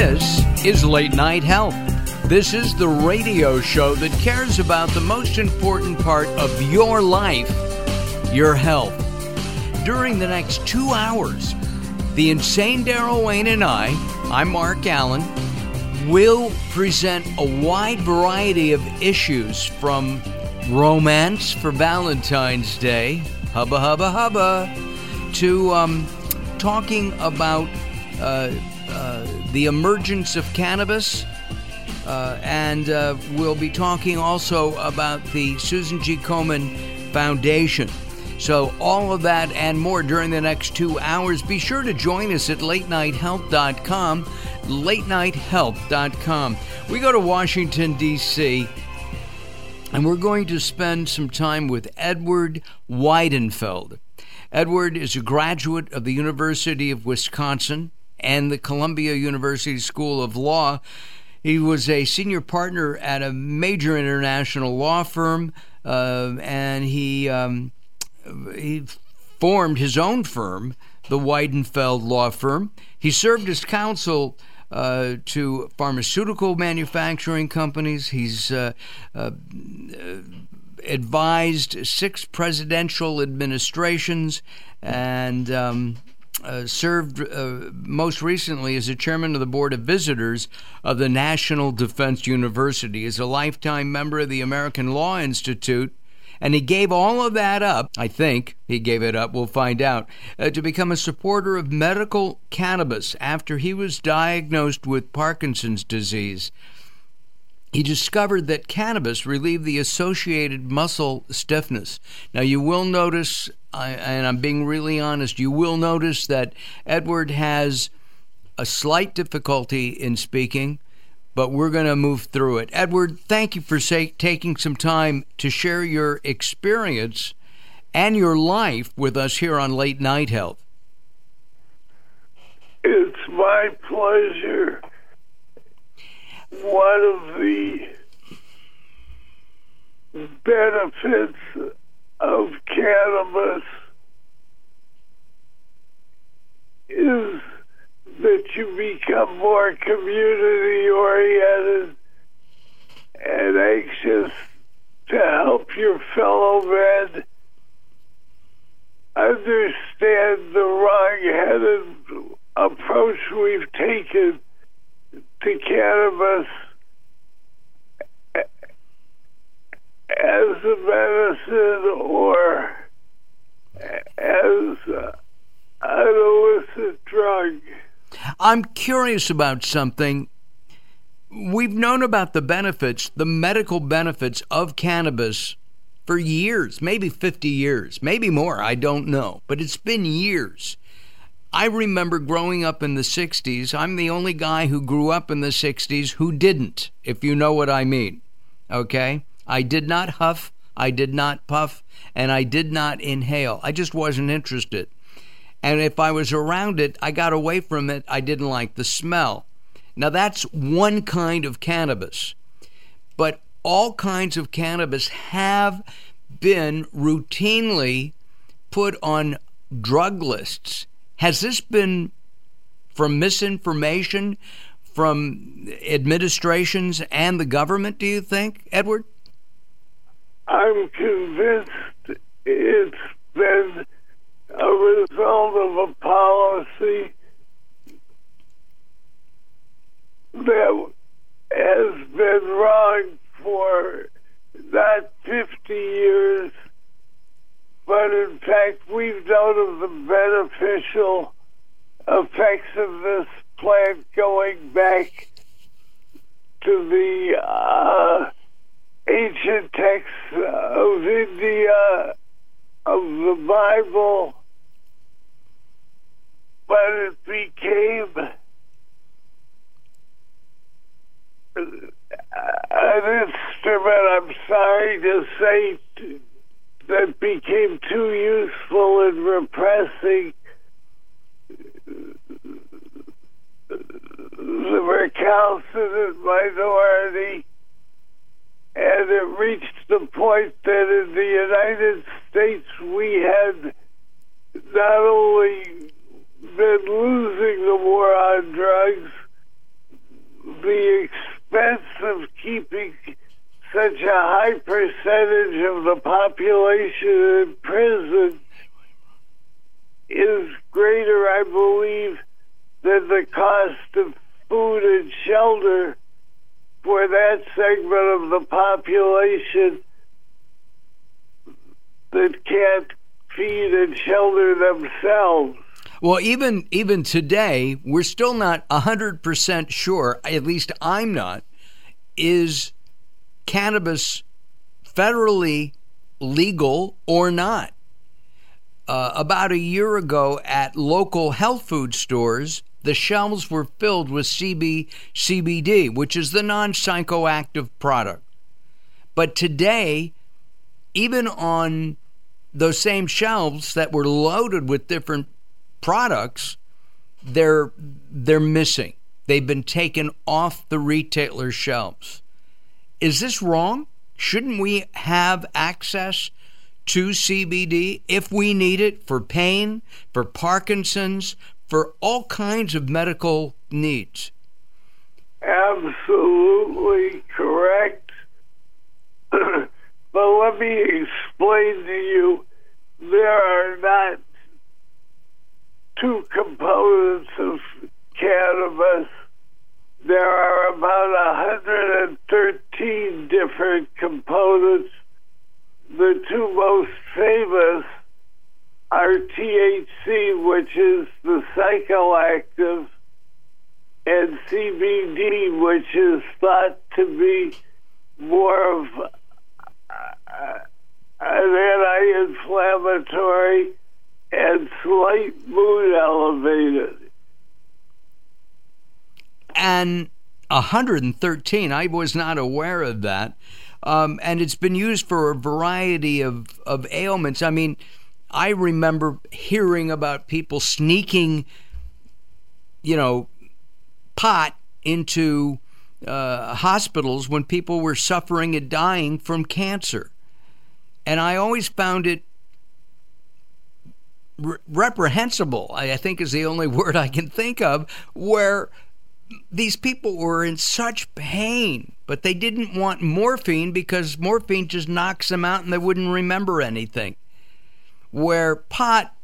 This is Late Night Health. This is the radio show that cares about the most important part of your life your health. During the next two hours, the insane Daryl Wayne and I, I'm Mark Alyn, will present a wide variety of issues from romance for Valentine's Day, hubba hubba hubba, to um, talking about uh, uh, the emergence of cannabis. Uh, and uh, we'll be talking also about the Susan G. Komen Foundation. So, all of that and more during the next two hours. Be sure to join us at latenighthealth.com. Latenighthealth.com. We go to Washington, D.C., and we're going to spend some time with Edward Weidenfeld. Edward is a graduate of the University of Wisconsin and the Columbia University School of Law. He was a senior partner at a major international law firm, uh, and he um, he formed his own firm, the Weidenfeld Law Firm. He served as counsel uh, to pharmaceutical manufacturing companies. He's uh, uh, advised six presidential administrations and um, uh, served uh, most recently as the chairman of the board of visitors of the National Defense University. Is a lifetime member of the American Law Institute. And he gave all of that up, I think he gave it up, we'll find out, uh, to become a supporter of medical cannabis after he was diagnosed with Parkinson's disease he discovered that cannabis relieved the associated muscle stiffness. Now, you will notice, and I'm being really honest, you will notice that Edward has a slight difficulty in speaking, but we're going to move through it. Edward, thank you for say, taking some time to share your experience and your life with us here on Late Night Health. It's my pleasure one of the benefits of cannabis is that you become more community oriented and anxious to help your fellow men understand the wrong headed approach we've taken to cannabis as a medicine or as an illicit drug. I'm curious about something. We've known about the benefits, the medical benefits of cannabis for years, maybe 50 years, maybe more, I don't know, but it's been years. I remember growing up in the 60s. I'm the only guy who grew up in the 60s who didn't, if you know what I mean. Okay? I did not huff, I did not puff, and I did not inhale. I just wasn't interested. And if I was around it, I got away from it. I didn't like the smell. Now, that's one kind of cannabis. But all kinds of cannabis have been routinely put on drug lists has this been from misinformation from administrations and the government, do you think, Edward? I'm convinced it's been a result of a policy that has been wrong for not 50 years but in fact, we've known of the beneficial effects of this plant going back to the uh, ancient texts of India, of the Bible, but it became an instrument, I'm sorry to say, that became too useful in repressing the recalcitrant minority, and it reached the point that in the United States we had not only been losing the war on drugs, the expense of keeping such a high percentage of the population in prison is greater, I believe, than the cost of food and shelter for that segment of the population that can't feed and shelter themselves. Well, even even today, we're still not hundred percent sure. At least I'm not. Is cannabis federally legal or not? Uh, about a year ago, at local health food stores, the shelves were filled with CB, CBD, which is the non psychoactive product. But today, even on those same shelves that were loaded with different products, they're they're missing. They've been taken off the retailer shelves. Is this wrong? Shouldn't we have access to CBD if we need it for pain, for Parkinson's, for all kinds of medical needs? Absolutely correct. but let me explain to you there are not two components of cannabis. There are about 113 different components. The two most famous are THC, which is the psychoactive, and CBD, which is thought to be more of an anti inflammatory and slight mood elevated. And 113, I was not aware of that. Um, and it's been used for a variety of, of ailments. I mean, I remember hearing about people sneaking, you know, pot into uh, hospitals when people were suffering and dying from cancer. And I always found it re- reprehensible, I think is the only word I can think of, where these people were in such pain, but they didn't want morphine because morphine just knocks them out and they wouldn't remember anything. Where pot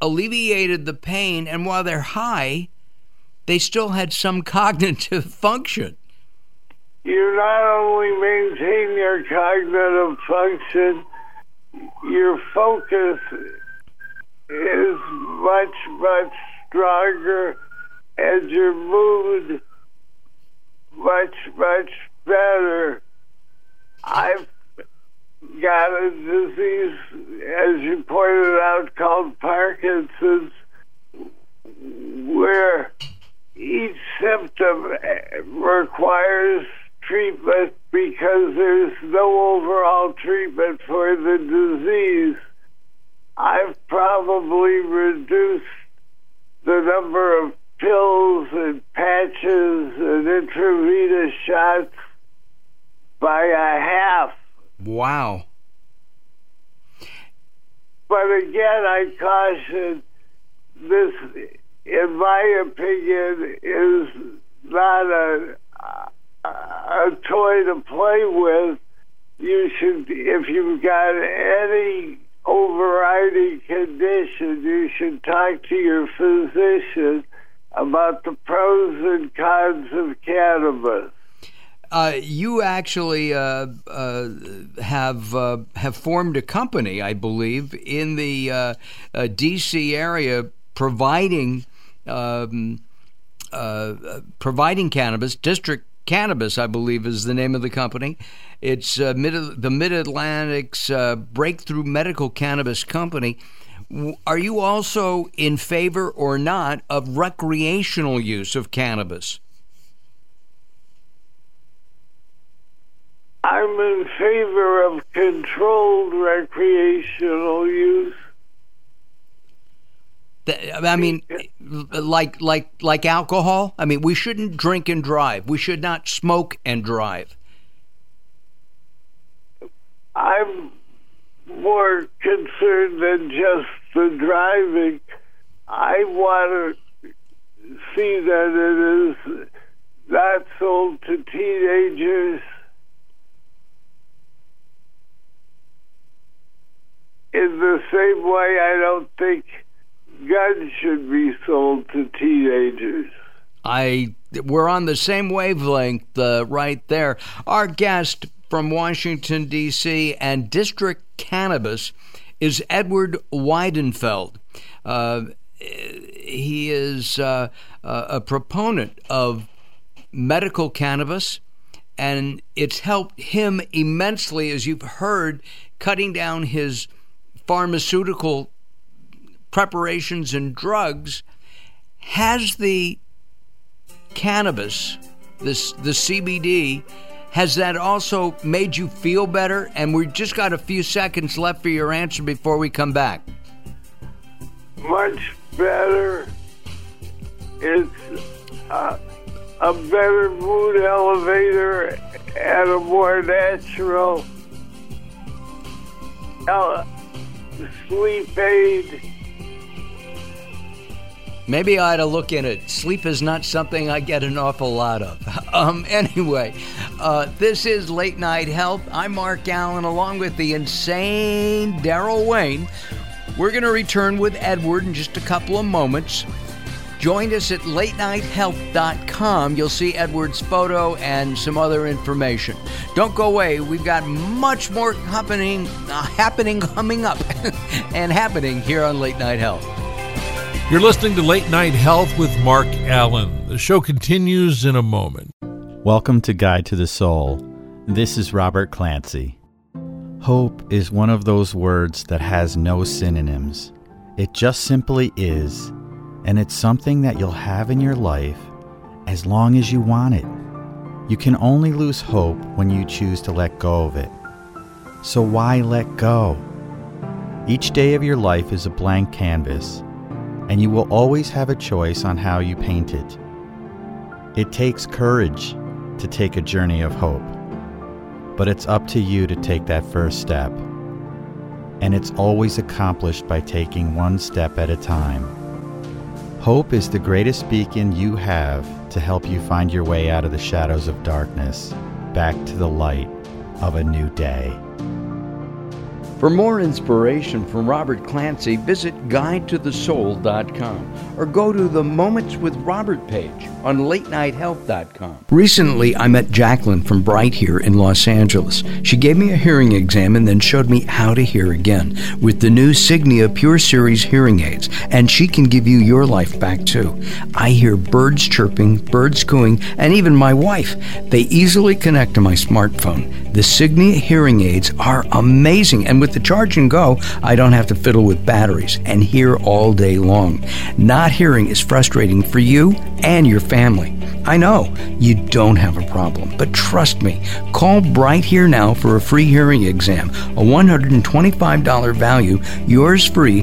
alleviated the pain, and while they're high, they still had some cognitive function. You not only maintain your cognitive function, your focus is much, much stronger and your mood much, much better. I've got a disease, as you pointed out, called Parkinson's, where each symptom requires treatment because there's no overall treatment for the disease. I've probably reduced the number of pills and patches and intravenous shots by a half. Wow. But again, I caution this, in my opinion, is not a, a toy to play with. You should, if you've got any overriding condition, you should talk to your physician about the pros and cons of cannabis. Uh, you actually uh, uh, have uh, have formed a company, I believe, in the uh, uh, D.C. area, providing um, providing cannabis. District Cannabis, I believe, is the name of the company. It's mid- the Mid Atlantic's breakthrough medical cannabis company. Are you also in favor or not of recreational use of cannabis? I'm in favor of controlled recreational use. I mean, like like like alcohol. I mean, we shouldn't drink and drive. We should not smoke and drive. I'm more concerned than just the driving. I want to see that it is not sold to teenagers. In the same way, I don't think guns should be sold to teenagers. I we're on the same wavelength uh, right there. Our guest from Washington D.C. and District Cannabis is Edward Weidenfeld. Uh, he is uh, a proponent of medical cannabis, and it's helped him immensely, as you've heard, cutting down his pharmaceutical preparations and drugs. Has the cannabis, this the CBD, has that also made you feel better? And we've just got a few seconds left for your answer before we come back. Much better. It's a, a better mood elevator and a more natural sleep aid. Maybe I ought to look in it. Sleep is not something I get an awful lot of. Um, anyway, uh, this is Late Night Health. I'm Mark Alyn, along with the insane Daryl Wayne. We're going to return with Edward in just a couple of moments. Join us at latenighthealth.com. You'll see Edward's photo and some other information. Don't go away. We've got much more happening, uh, happening coming up and happening here on Late Night Health. You're listening to Late Night Health with Mark Alyn. The show continues in a moment. Welcome to Guide to the Soul. This is Robert Clancy. Hope is one of those words that has no synonyms. It just simply is, and it's something that you'll have in your life as long as you want it. You can only lose hope when you choose to let go of it. So why let go? Each day of your life is a blank canvas, and you will always have a choice on how you paint it. It takes courage to take a journey of hope but it's up to you to take that first step. And it's always accomplished by taking one step at a time. Hope is the greatest beacon you have to help you find your way out of the shadows of darkness back to the light of a new day. For more inspiration from Robert Clancy, visit GuideToTheSoul.com or go to the Moments with Robert page on LateNightHealth.com. Recently, I met Jacqueline from Bright here in Los Angeles. She gave me a hearing exam and then showed me how to hear again with the new Signia Pure Series hearing aids, and she can give you your life back too. I hear birds chirping, birds cooing, and even my wife. They easily connect to my smartphone. The Signia hearing aids are amazing, and with the charge and go, I don't have to fiddle with batteries and hear all day long. Not hearing is frustrating for you and your family. I know you don't have a problem, but trust me, call Bright Here now for a free hearing exam, a $125 value, yours free